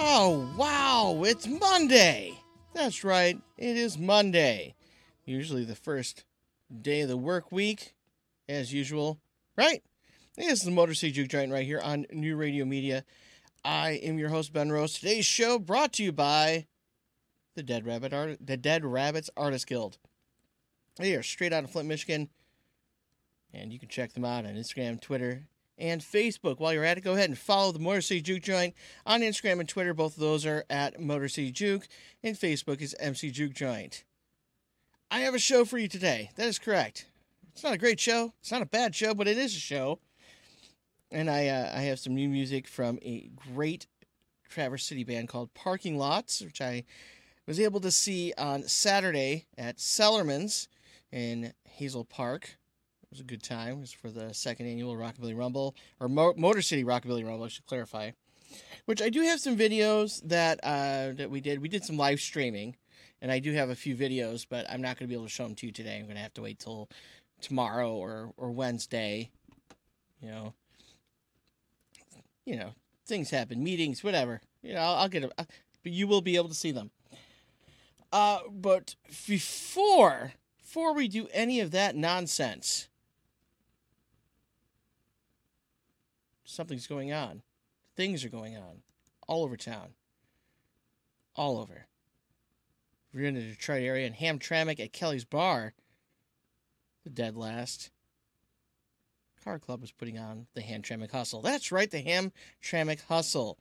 Oh, wow, it's Monday. That's right, it is Monday. Usually the first day of the work week, as usual, right? This is the Motor City Juke Joint right here on New Radio Media. I am your host, Ben Rose. Today's show brought to you by the Dead Rabbit Art- the Dead Rabbits Artist Guild. They are straight out of Flint, Michigan. And you can check them out on Instagram, Twitter, and Facebook. While you're at it, go ahead and follow the Motor City Juke Joint on Instagram and Twitter. Both of those are at Motor City Juke, and Facebook is MC Juke Joint. I have a show for you today. That is correct. It's not a great show. It's not a bad show, but it is a show. And I uh, I have some new music from a great Traverse City band called Parking Lots, which I was able to see on Saturday at Cellarmen's in Hazel Park. It was a good time. It was for the second annual Rockabilly Rumble, or Mo- Motor City Rockabilly Rumble, I should clarify. Which I do have some videos that uh, that we did. We did some live streaming, and I do have a few videos, but I'm not going to be able to show them to you today. I'm going to have to wait till tomorrow or or Wednesday. You know, you know, things happen, meetings, whatever. You know, I'll, I'll get them, but you will be able to see them. Uh, but before before we do any of that nonsense, something's going on. Things are going on all over town. All over. If you're in the Detroit area and Hamtramck at Kelly's Bar, the dead last. Car Club was putting on the Hamtramck Hustle. That's right, the Hamtramck Hustle.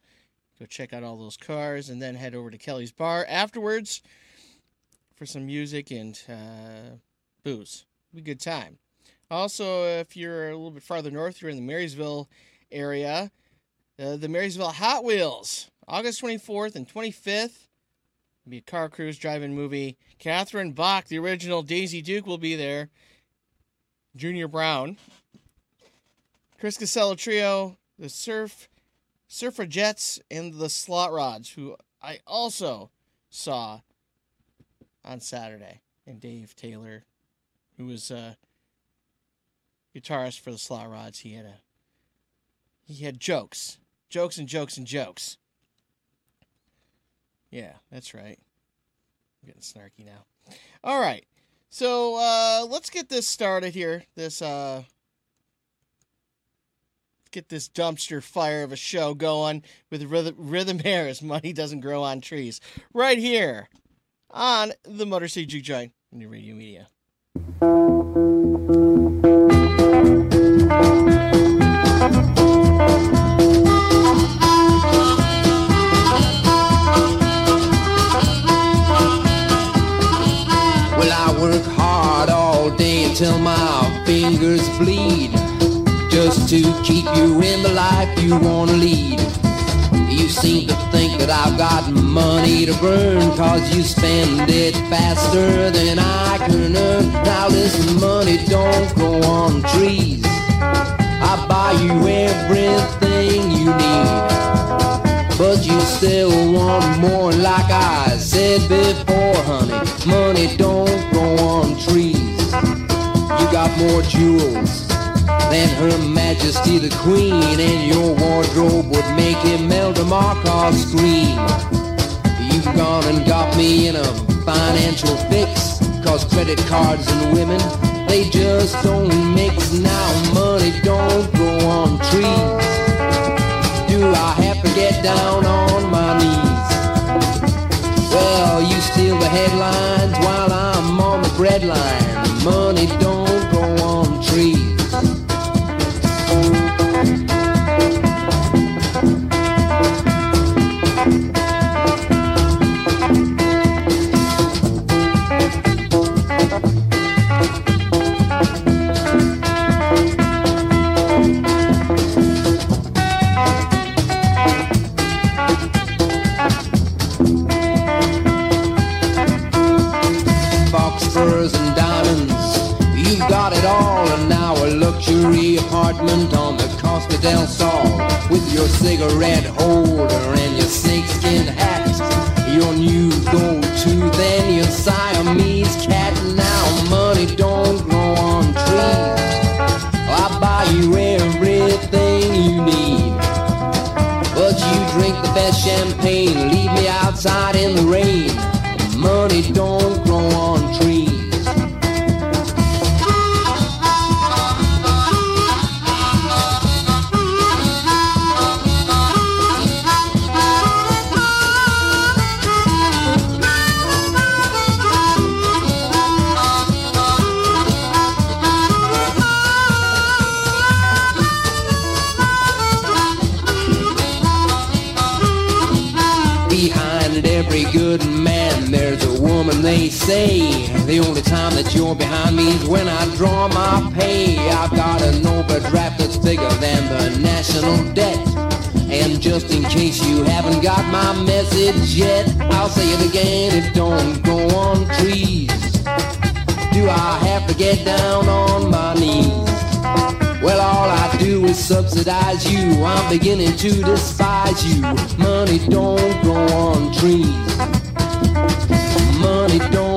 Go check out all those cars and then head over to Kelly's Bar afterwards for some music and uh, booze. Be a good time. Also, if you're a little bit farther north, you're in the Marysville area, uh, the Marysville Hot Wheels, August 24th and 25th. Be a car cruise drive-in movie. Catherine Bach, the original Daisy Duke, will be there. Junior Brown, Chris Casello Trio, the Surf Surfragettes, and the Slot Rods, who I also saw on Saturday, and Dave Taylor, who was a guitarist for the Slot Rods. He had a he had jokes, jokes and jokes and jokes. Yeah, that's right. I'm getting snarky now. All right. So uh, let's get this started here. This uh, get this dumpster fire of a show going with rhythm, rhythm hairs. Money doesn't grow on trees. Right here on the Motor City Juke Joint, New Radio Media. Until my fingers bleed just to keep you in the life you want to lead. You seem to think that I've got money to burn cause you spend it faster than I can earn. Now listen, money don't grow on trees. I buy you everything you need. But you still want more like I said before, honey. Money don't more jewels than Her Majesty the Queen, and your wardrobe would make Imelda Marcos scream. You've gone and got me in a financial fix, cause credit cards and women, they just don't mix. Now money don't grow on trees. Do I have to get down on my knees? Well, you steal the headlines while I'm on the breadline. Money don't apartment on the Costa del Sol with your cigarette holder and your snakeskin hat. Your new go-to, then your Siamese cat. Now money don't grow on trees. I buy you everything you need. But you drink the best champagne Leave me outside in the rain. Say. The only time that you're behind me is when I draw my pay. I've got an overdraft that's bigger than the national debt. And just in case you haven't got my message yet, I'll say it again, it don't grow on trees. Do I have to get down on my knees? Well, all I do is subsidize you. I'm beginning to despise you. Money don't grow on trees. Money don't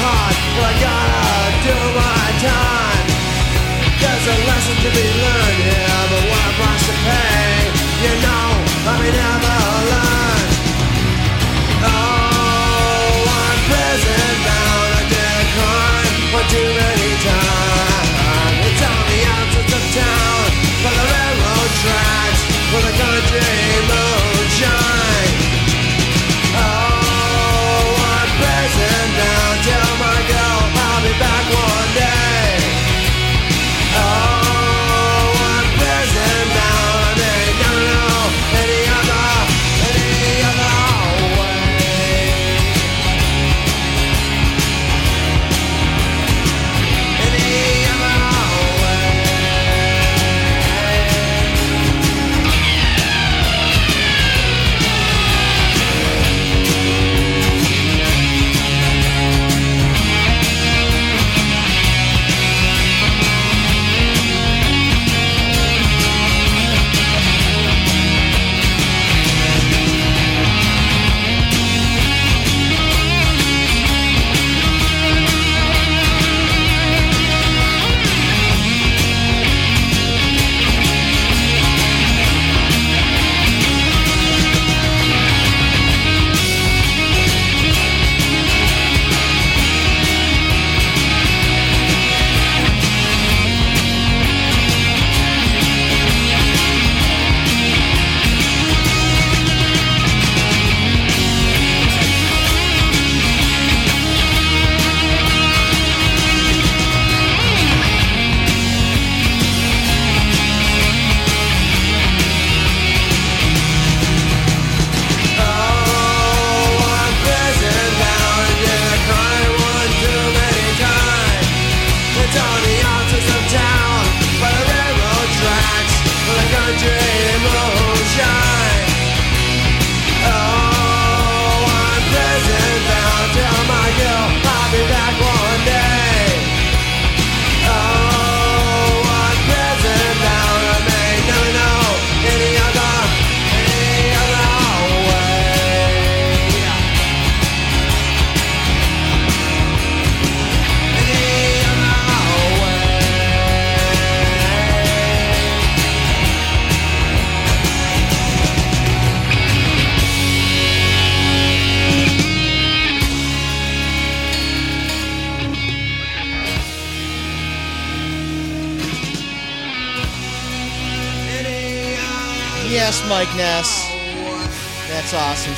hard, but I gotta do my time. There's a lesson to be learned here, but what a price to pay. You know, I may never learn. Oh, I'm prison bound, I did a crime for too many times. It's on the outskirts of town, by the railroad tracks, where the country moves.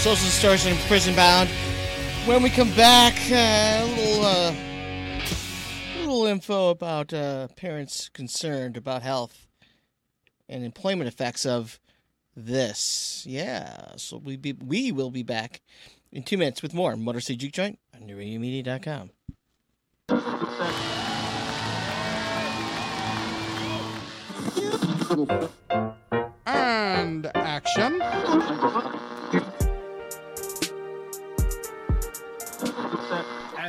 Social Distortion and Prison Bound. When we come back, uh, a little, uh, little info about uh, parents concerned about health and employment effects of this. Yeah, so we be, we will be back in two minutes with more Motor City Juke Joint on NewRadioMedia.com. And action.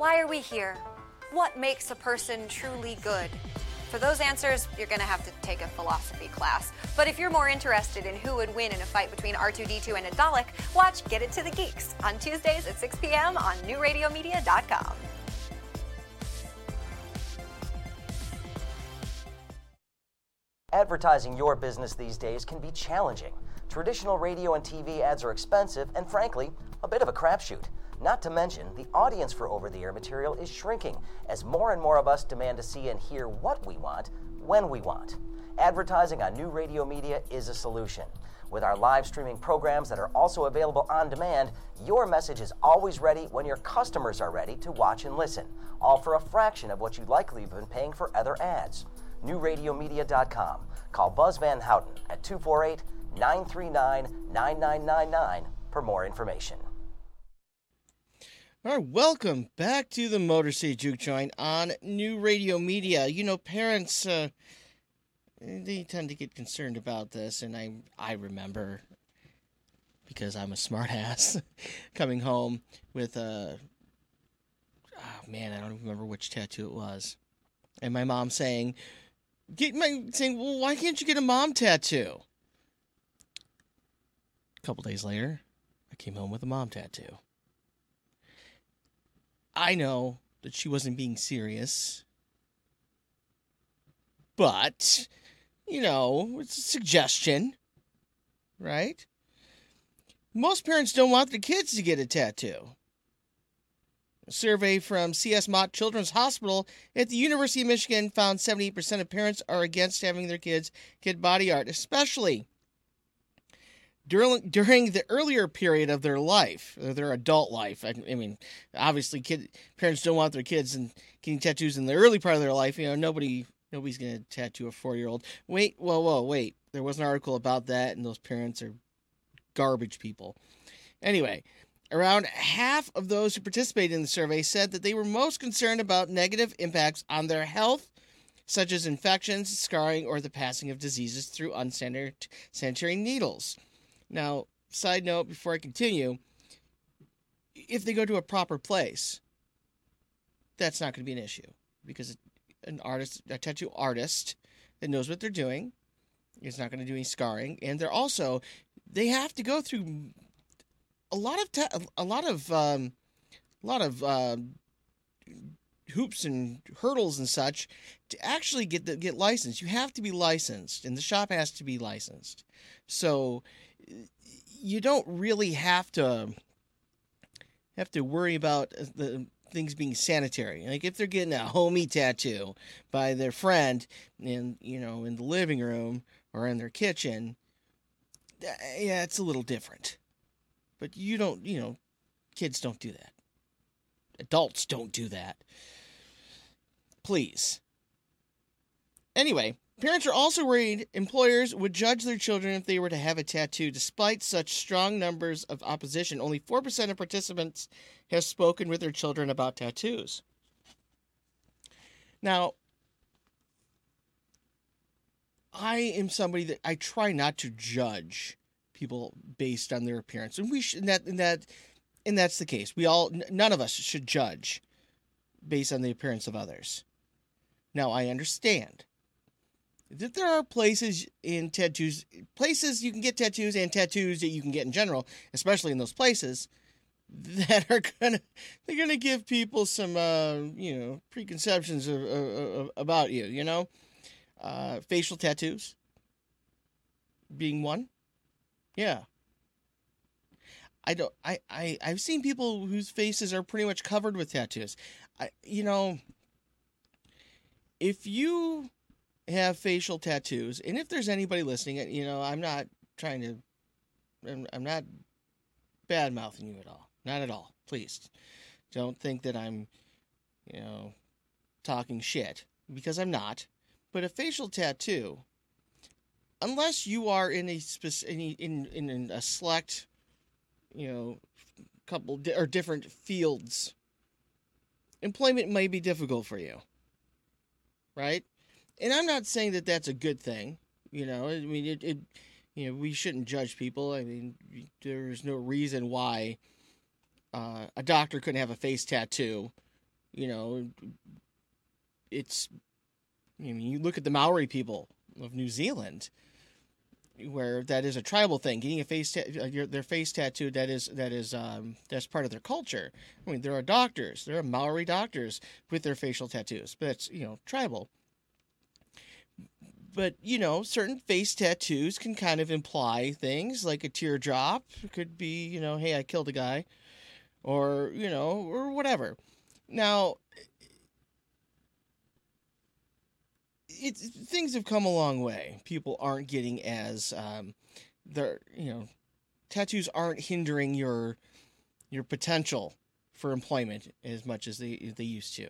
Why are we here? What makes a person truly good? For those answers, you're going to have to take a philosophy class. But if you're more interested in who would win in a fight between R2D2 and a Dalek, watch Get It to the Geeks on Tuesdays at 6 p.m. on newradiomedia.com. Advertising your business these days can be challenging. Traditional radio and TV ads are expensive and, frankly, a bit of a crapshoot. Not to mention, the audience for over the air material is shrinking as more and more of us demand to see and hear what we want when we want. Advertising on new radio media is a solution. With our live streaming programs that are also available on demand, your message is always ready when your customers are ready to watch and listen, all for a fraction of what you'd likely have been paying for other ads. NewRadioMedia.com. Call Buzz Van Houten at 248 939 9999 for more information. All right, welcome back to the Motor City Juke Joint on New Radio Media. You know, parents, uh, they tend to get concerned about this, and I, I remember because I'm a smartass coming home with a, oh man, I don't remember which tattoo it was, and my mom saying, "Get my saying, well, why can't you get a mom tattoo?" A couple days later, I came home with a mom tattoo. I know that she wasn't being serious. But, you know, it's a suggestion, right? Most parents don't want their kids to get a tattoo. A survey from CS Mott Children's Hospital at the University of Michigan found 78% of parents are against having their kids get body art, especially during during the earlier period of their life, uh, their adult life. I, I, mean, obviously, kid parents don't want their kids and getting tattoos in the early part of their life. You know, nobody nobody's gonna tattoo a four year old. Wait, whoa, whoa, wait. There was an article about that, and those parents are garbage people. Anyway, around half of those who participated in the survey said that they were most concerned about negative impacts on their health such as infections, scarring, or the passing of diseases through unsanitary needles. Now, side note before I continue, if they go to a proper place, that's not going to be an issue because an artist, a tattoo artist that knows what they're doing, is not going to do any scarring, and they're also they have to go through a lot of ta- a lot of um, a lot of uh, hoops and hurdles and such to actually get the, get licensed. You have to be licensed, and the shop has to be licensed. So you don't really have to have to worry about the things being sanitary. Like if they're getting a homie tattoo by their friend in you know in the living room or in their kitchen, yeah, it's a little different. But you don't, you know, kids don't do that. Adults don't do that. Please. Anyway, Parents are also worried employers would judge their children if they were to have a tattoo. Despite such strong numbers of opposition, only 4% of participants have spoken with their children about tattoos. Now, I am somebody that I try not to judge people based on their appearance, and we should, and that and that and that's the case. We all none of us should judge based on the appearance of others. Now, I understand that there are places in tattoos, places you can get tattoos and tattoos that you can get in general, especially in those places that are gonna they're gonna give people some uh, you know preconceptions of, of, of, about you. You know, Uh, facial tattoos being one. Yeah. I don't I, I I've seen people whose faces are pretty much covered with tattoos. I you know if you have facial tattoos and if there's anybody listening, uh, you know, I'm not trying to I'm, I'm not bad mouthing you at all. Not at all. Please. Don't think that I'm you know talking shit because I'm not. But a facial tattoo unless you are in a specific in, in in a select you know couple di- or different fields employment may be difficult for you right and i'm not saying that that's a good thing you know i mean it, it you know we shouldn't judge people i mean there's no reason why uh, a doctor couldn't have a face tattoo you know it's i mean you look at the maori people of new zealand where that is a tribal thing. Getting a face ta- uh, their face tattooed that is that is um, that's part of their culture. I mean, there are doctors, there are Maori doctors with their facial tattoos, but you know tribal. But you know, certain face tattoos can kind of imply things like a teardrop. It could be you know, hey, I killed a guy, or you know, or whatever. Now, it's things have come a long way. People aren't getting as um, they're you know, tattoos aren't hindering your your potential for employment as much as they they used to.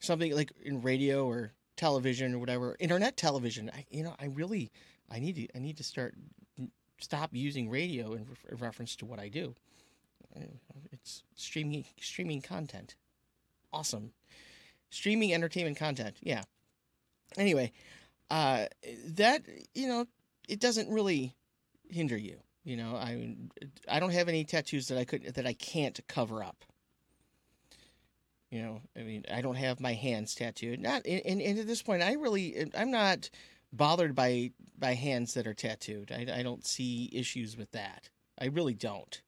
Something like in radio or television or whatever, internet television. I, you know, I really I need to I need to start stop using radio in, re- reference to what I do. Uh, It's streaming streaming content. Awesome. Streaming entertainment content. Yeah anyway, uh, that you know, it doesn't really hinder you. You know, I I don't have any tattoos that I could that I can't cover up. You know, I mean, I don't have my hands tattooed. Not, and, and at this point, I really, I'm not bothered by by hands that are tattooed. I, I don't see issues with that. I really don't.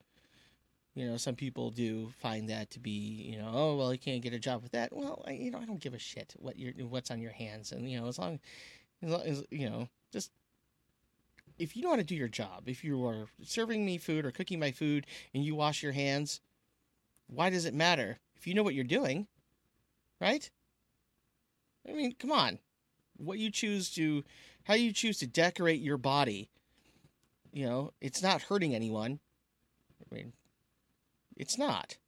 You know, some people do find that to be, you know, oh well, you can't get a job with that. Well, I, you know, I don't give a shit what your what's on your hands, and you know, as long as, long as you know, just if you know how to do your job, if you are serving me food or cooking my food and you wash your hands, why does it matter if you know what you're doing, right? I mean, come on, what you choose to, how you choose to decorate your body, you know, it's not hurting anyone. I mean, it's not.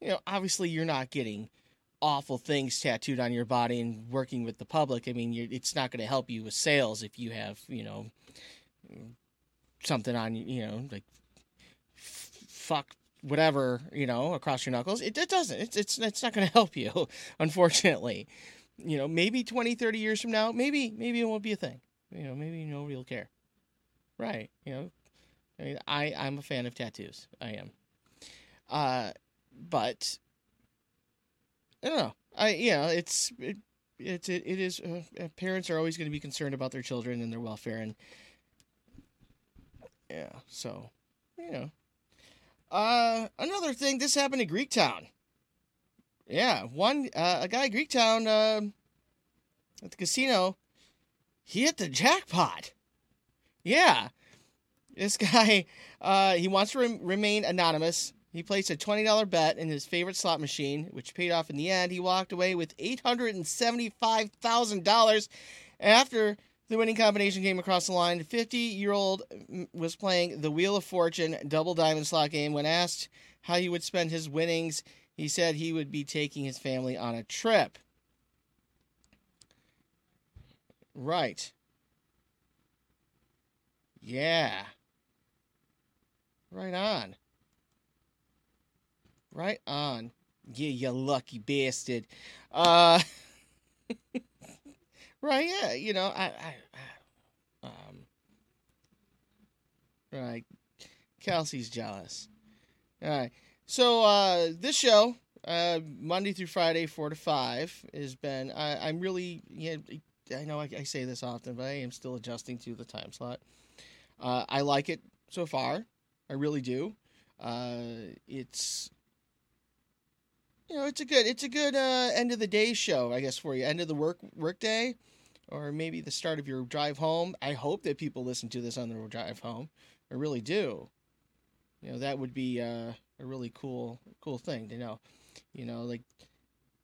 You know, obviously, you're not getting awful things tattooed on your body and working with the public. I mean, it's not going to help you with sales if you have, you know, something on, you know, like f- fuck whatever, you know, across your knuckles. It, it doesn't. It's it's it's not going to help you, unfortunately. You know, maybe 20, 30 years from now, maybe maybe it won't be a thing. You know, maybe nobody will care. Right. You know, I mean, I I'm a fan of tattoos. I am. Uh, but I don't know. I you know it's it, it's it, it is uh, parents are always going to be concerned about their children and their welfare and yeah. So you know. Uh, another thing. This happened in Greektown. Yeah, one uh, a guy Greektown uh, at the casino. He hit the jackpot. Yeah, this guy, uh, he wants to rem- remain anonymous. He placed a $20 bet in his favorite slot machine, which paid off in the end. He walked away with $875,000 after the winning combination came across the line. 50 year old was playing the Wheel of Fortune double diamond slot game. When asked how he would spend his winnings, he said he would be taking his family on a trip. Right. Yeah. Right on. Right on. Yeah, you lucky bastard. Uh Right, yeah, you know, I, I um Right. Kelsey's jealous. All right. So uh this show, uh Monday through Friday, four to five, has been I, I'm really yeah I know I, I say this often, but I am still adjusting to the time slot. Uh, I like it so far. I really do. Uh, it's you know, it's a good it's a good uh, end of the day show, I guess, for you. End of the work work day, or maybe the start of your drive home. I hope that people listen to this on their drive home. I really do. You know, that would be uh, a really cool cool thing to know. You know, like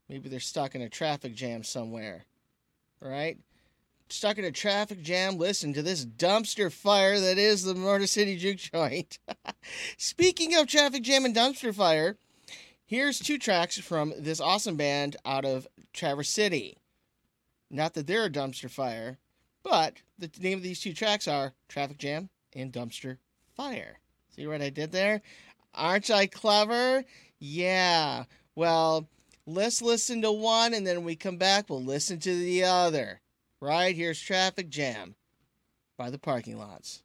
maybe they're stuck in a traffic jam somewhere. Right? Stuck in a traffic jam, listen to this dumpster fire that is the Motor City Juke Joint. Speaking of traffic jam and dumpster fire, here's two tracks from this awesome band out of Traverse City. Not that they're a dumpster fire, but the name of these two tracks are Traffic Jam and Dumpster Fire. See what I did there? Aren't I clever? Yeah. Well, let's listen to one and then we come back, we'll listen to the other. Right here's Traffic Jam by the parking lots.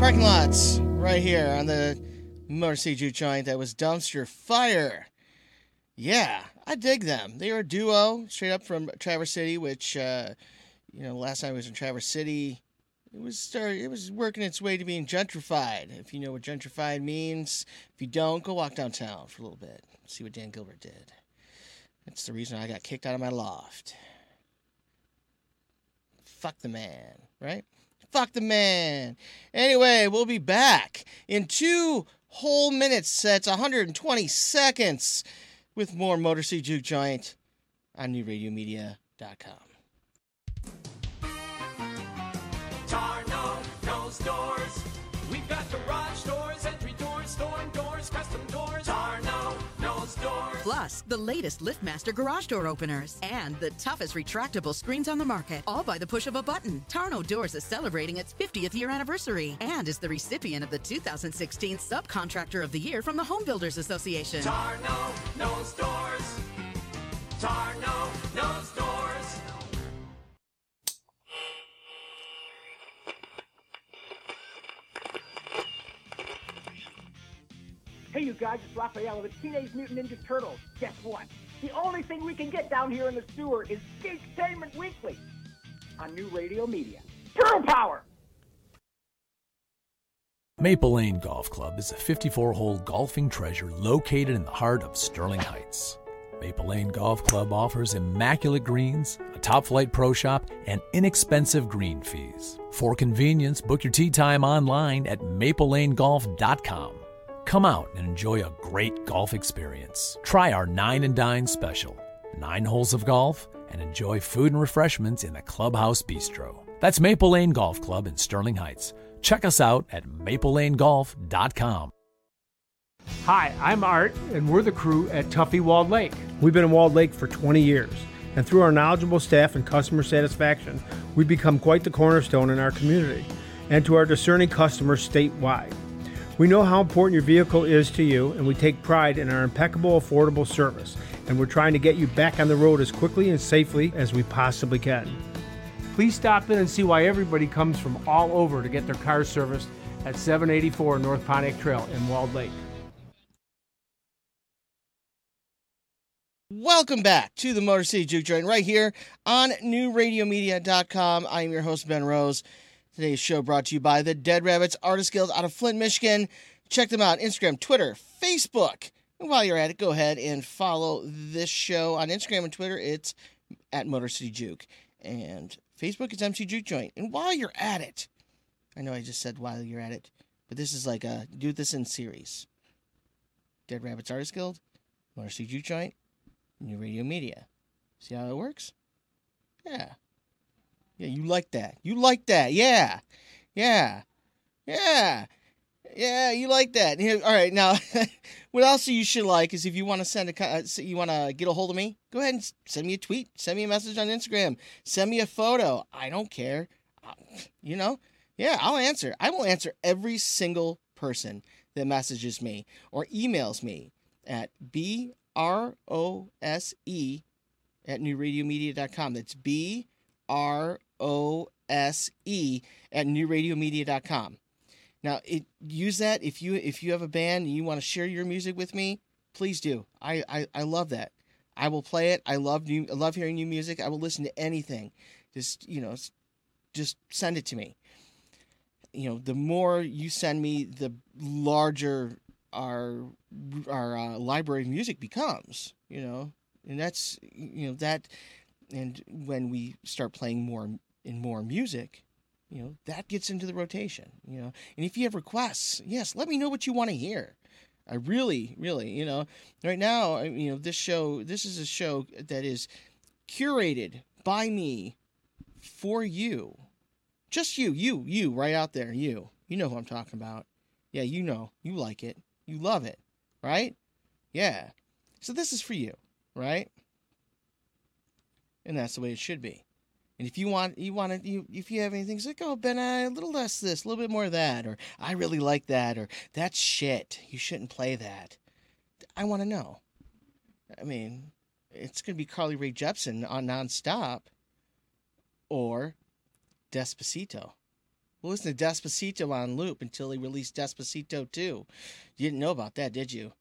Parking lots right here on the City Juke Joint. That was Dumpster Fire. Yeah, I dig them. They are a duo straight up from Traverse City, which, uh, you know, last time I was in Traverse City, it was start, it was working its way to being gentrified. If you know what gentrified means, if you don't, go walk downtown for a little bit. See what Dan Gilbert did. That's the reason I got kicked out of my loft. Fuck the man, right? Fuck the man. Anyway, we'll be back in two whole minutes. That's 120 seconds with more Motor City Juke Joint on newradiomedia.com. Tarno. Plus, the latest LiftMaster garage door openers and the toughest retractable screens on the market, all by the push of a button. Tarno Doors is celebrating its 50th year anniversary and is the recipient of the 2016 Subcontractor of the Year from the Home Builders Association. Tarno knows doors. It's Raphael of the Teenage Mutant Ninja Turtles. Guess what? The only thing we can get down here in the sewer is Geektainment Weekly on New Radio Media. Turtle Power! Maple Lane Golf Club is a 54 hole golfing treasure located in the heart of Sterling Heights. Maple Lane Golf Club offers immaculate greens, a top flight pro shop, and inexpensive green fees. For convenience, book your tee time online at maplelanegolf.com. Come out and enjoy a great golf experience. Try our Nine and Dine special nine holes of golf and enjoy food and refreshments in the Clubhouse Bistro. That's Maple Lane Golf Club in Sterling Heights. Check us out at maplelanegolf.com. Hi, I'm Art, and we're the crew at Tuffy Walled Lake. We've been in Walled Lake for 20 years. and through our knowledgeable staff and customer satisfaction, we've become quite the cornerstone in our community and to our discerning customers statewide. We know how important your vehicle is to you, and we take pride in our impeccable, affordable service, and we're trying to get you back on the road as quickly and safely as we possibly can. Please stop in and see why everybody comes from all over to get their cars serviced at 784 North Pontiac Trail in Walled Lake. Welcome back to the Motor City Juke Joint right here on newradiomedia.com. I am your host, Ben Rose. Today's show brought to you by the Dead Rabbits Artist Guild out of Flint, Michigan. Check them out Instagram, Twitter, Facebook. And while you're at it, go ahead and follow this show on Instagram and Twitter. It's at Motor City Juke. And Facebook, is MC Juke Joint. And while you're at it, I know I just said while you're at it, but this is like a do this in series. Dead Rabbits Artist Guild, Motor City Juke Joint, New Radio Media. See how it works? Yeah. Yeah, you like that. You like that. Yeah. Yeah. Yeah. Yeah, you like that. All right, now, what else you should like is if you want to send a, uh, you want to get a hold of me, go ahead and send me a tweet, send me a message on Instagram, send me a photo. I don't care. Uh, You know, yeah, I'll answer. I will answer every single person that messages me or emails me at b r o s e at newradiomedia.com. That's b r o s e at newradiomedia.com. Now, it use that if you if you have a band and you want to share your music with me, please do. I, I, I love that. I will play it. I love new I love hearing new music. I will listen to anything. Just you know, just send it to me. You know, the more you send me, the larger our our uh, library of music becomes. You know, and that's you know that, and when we start playing more and more music, you know that gets into the rotation you know. And if you have requests yes let me know what you want to hear. I really really you know. Right now you know this show this is a show that is curated by me for you. Just you you you right out there you. You know who i'm talking about. Yeah you know. You like it. You love it right? Yeah. So this is for you right? And that's the way it should be and if you want, you want to, you if you have anything, it's like, oh, Ben, uh, a little less this, a little bit more of that, or I really like that, or that's shit. You shouldn't play that. I want to know. I mean, it's gonna be Carly Rae Jepsen on nonstop, or Despacito. We'll listen to Despacito on loop until they released Despacito 2. You didn't know about that, did you?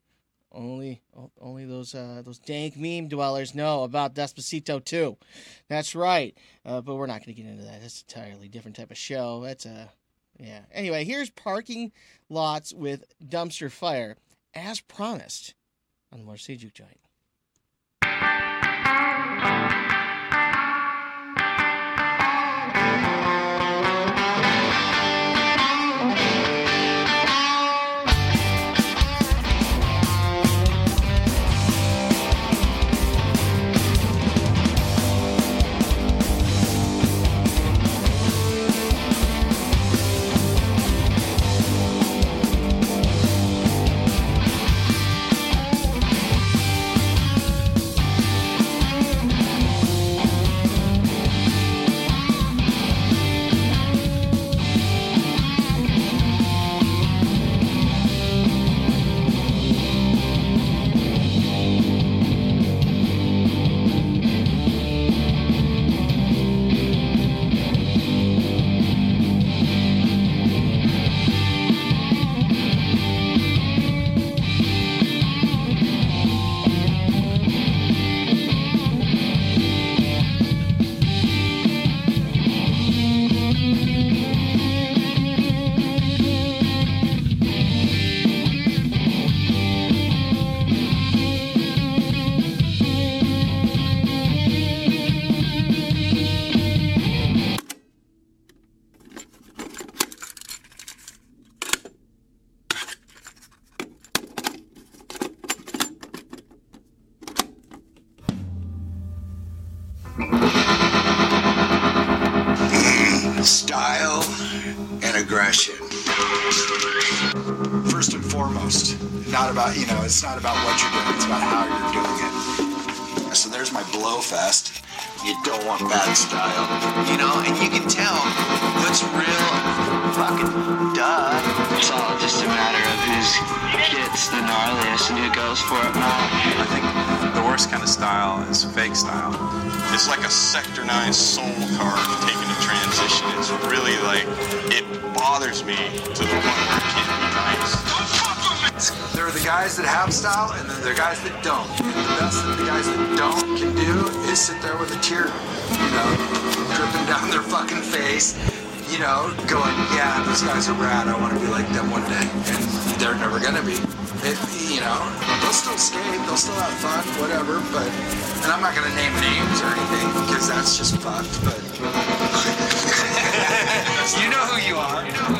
Only only those uh, those dank meme dwellers know about Despacito 2. That's right. Uh, but we're not going to get into that. That's entirely different type of show. That's a yeah. Anyway, here's parking lots with dumpster fire, as promised on the City Juke Joint. guys that don't. The best that the guys that don't can do is sit there with a tear, you know, dripping down their fucking face, you know, going, yeah, those guys are rad. I want to be like them one day. And they're never going to be. It, you know, they'll still skate, they'll still have fun, whatever, but, and I'm not going to name names or anything because that's just fucked, but you know who you are. You know who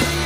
Bye.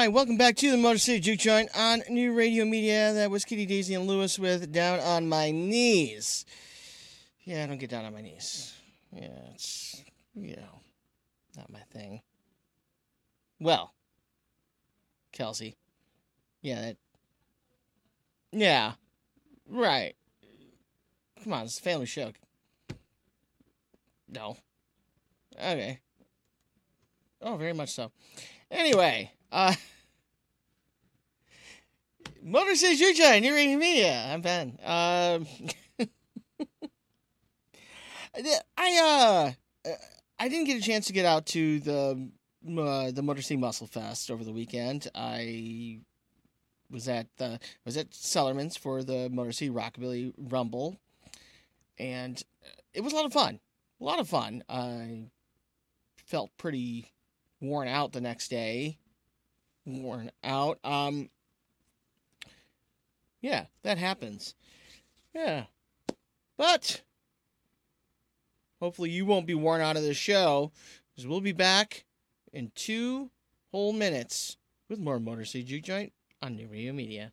Right, welcome back to the Motor City Juke Joint on New Radio Media. That was Kitty Daisy and Lewis with Down on My Knees. Yeah, I don't get down on my knees. Yeah, it's, you know, not my thing. Well, Kelsey. Yeah, that. Yeah, right. Come on, it's a family show. No. Okay. Oh, very much so. Anyway, uh, Motor Joint, New Radio Media. I'm Ben. Um, I uh, I didn't get a chance to get out to the uh, the Motor City Muscle Fest over the weekend. I was at the was at Cellarmen's for the Motor City Rockabilly Rumble, and it was a lot of fun. A lot of fun. I felt pretty worn out the next day. Worn out. Um. Yeah, that happens. Yeah, but hopefully you won't be worn out of this show because we'll be back in two whole minutes with more Motor City Juke Joint on New Radio Media.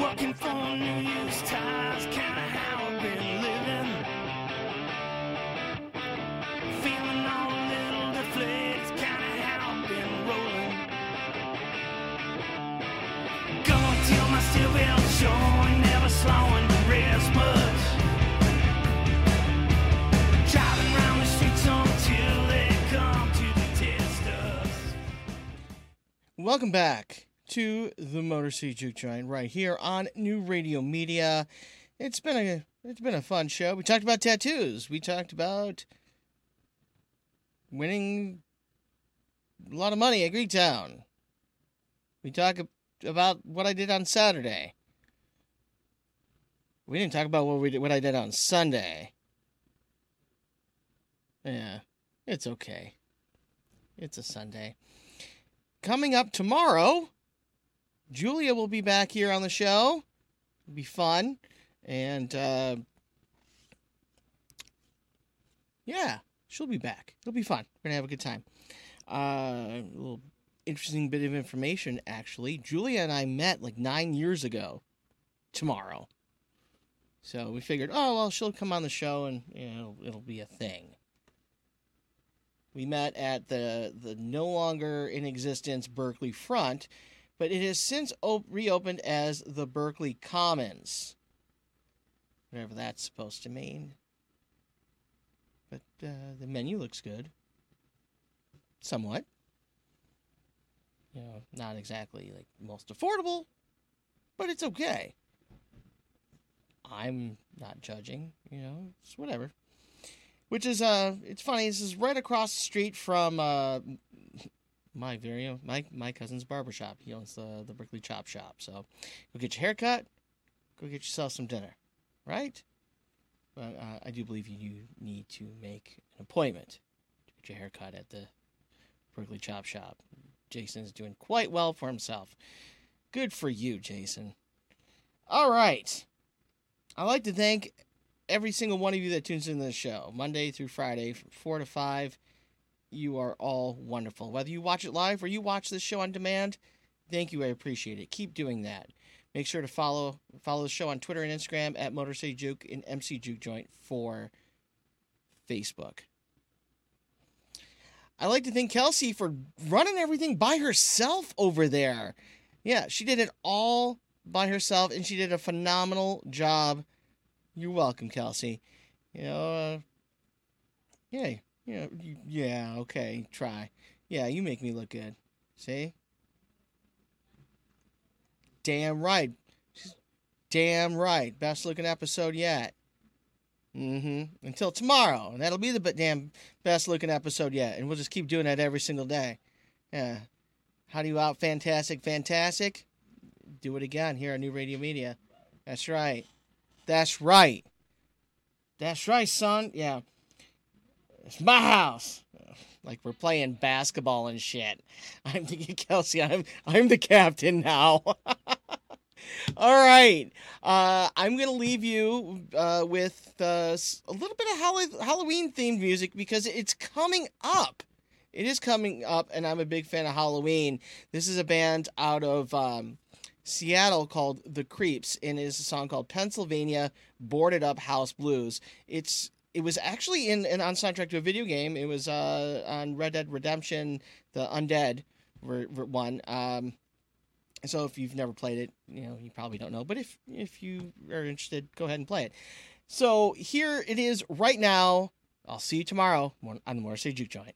Working for New ties, kinda how I've been living. Feeling all a little deflated, kinda how I've been rolling. Going my never slowing to rest much. Driving the streets until they come to us. Welcome back to the Motor City Juke Joint right here on New Radio Media. It's been a it's been a fun show. We talked about tattoos. We talked about winning a lot of money at Greektown. We talk ab- about what I did on Saturday. We didn't talk about what we did, what I did on Sunday. Yeah, it's okay. It's a Sunday. Coming up tomorrow, Julia will be back here on the show. It'll be fun. And uh, yeah, she'll be back. It'll be fun. We're going to have a good time. Uh, a little interesting bit of information, actually. Julia and I met like nine years ago tomorrow. So we figured, oh, well, she'll come on the show and you know, it'll, it'll be a thing. We met at the, the no longer in existence Berkley Front, but it has since op- reopened as the Berkley Commons. Whatever that's supposed to mean. But uh, the menu looks good. Somewhat. You know, not exactly like most affordable, but it's okay. I'm not judging, you know, it's whatever. Which is uh it's funny, this is right across the street from uh my very own my my cousin's barbershop. He owns the the Berkley Chop Shop. So go get your hair cut, go get yourself some dinner, right? But uh, I do believe you need to make an appointment to get your haircut at the Berkley Chop Shop. Jason is doing quite well for himself. Good for you, Jason. All right. I'd like to thank every single one of you that tunes into the show, Monday through Friday, from 4 to 5. You are all wonderful. Whether you watch it live or you watch this show on demand, thank you. I appreciate it. Keep doing that. Make sure to follow follow the show on Twitter and Instagram at Motor City Juke and MC Juke Joint for Facebook. I like to thank Kelsey for running everything by herself over there. Yeah, she did it all by herself, and she did a phenomenal job. You're welcome, Kelsey. You know, uh, yeah, yeah, okay, try. Yeah, you make me look good. See? Damn right. Damn right. Best looking episode yet. Mm-hmm. Until tomorrow. And that'll be the damn best looking episode yet. And we'll just keep doing that every single day. Yeah. How do you out fantastic, fantastic? Do it again here on New Radio Media. That's right. That's right. That's right, son. Yeah. It's my house. Like we're playing basketball and shit. I'm the Kelsey. I'm I'm the captain now. All right. Uh, I'm going to leave you uh, with uh, a little bit of Hall- Halloween themed music because it's coming up. It is coming up, and I'm a big fan of Halloween. This is a band out of um, Seattle called The Creeps, and it is a song called Pennsylvania Boarded Up House Blues. It's it was actually in, an on soundtrack to a video game. It was uh, on Red Dead Redemption, the Undead one. Um, so if you've never played it, you know you probably don't know. But if if you are interested, go ahead and play it. So here it is right now. I'll see you tomorrow on the Motor City Juke Joint.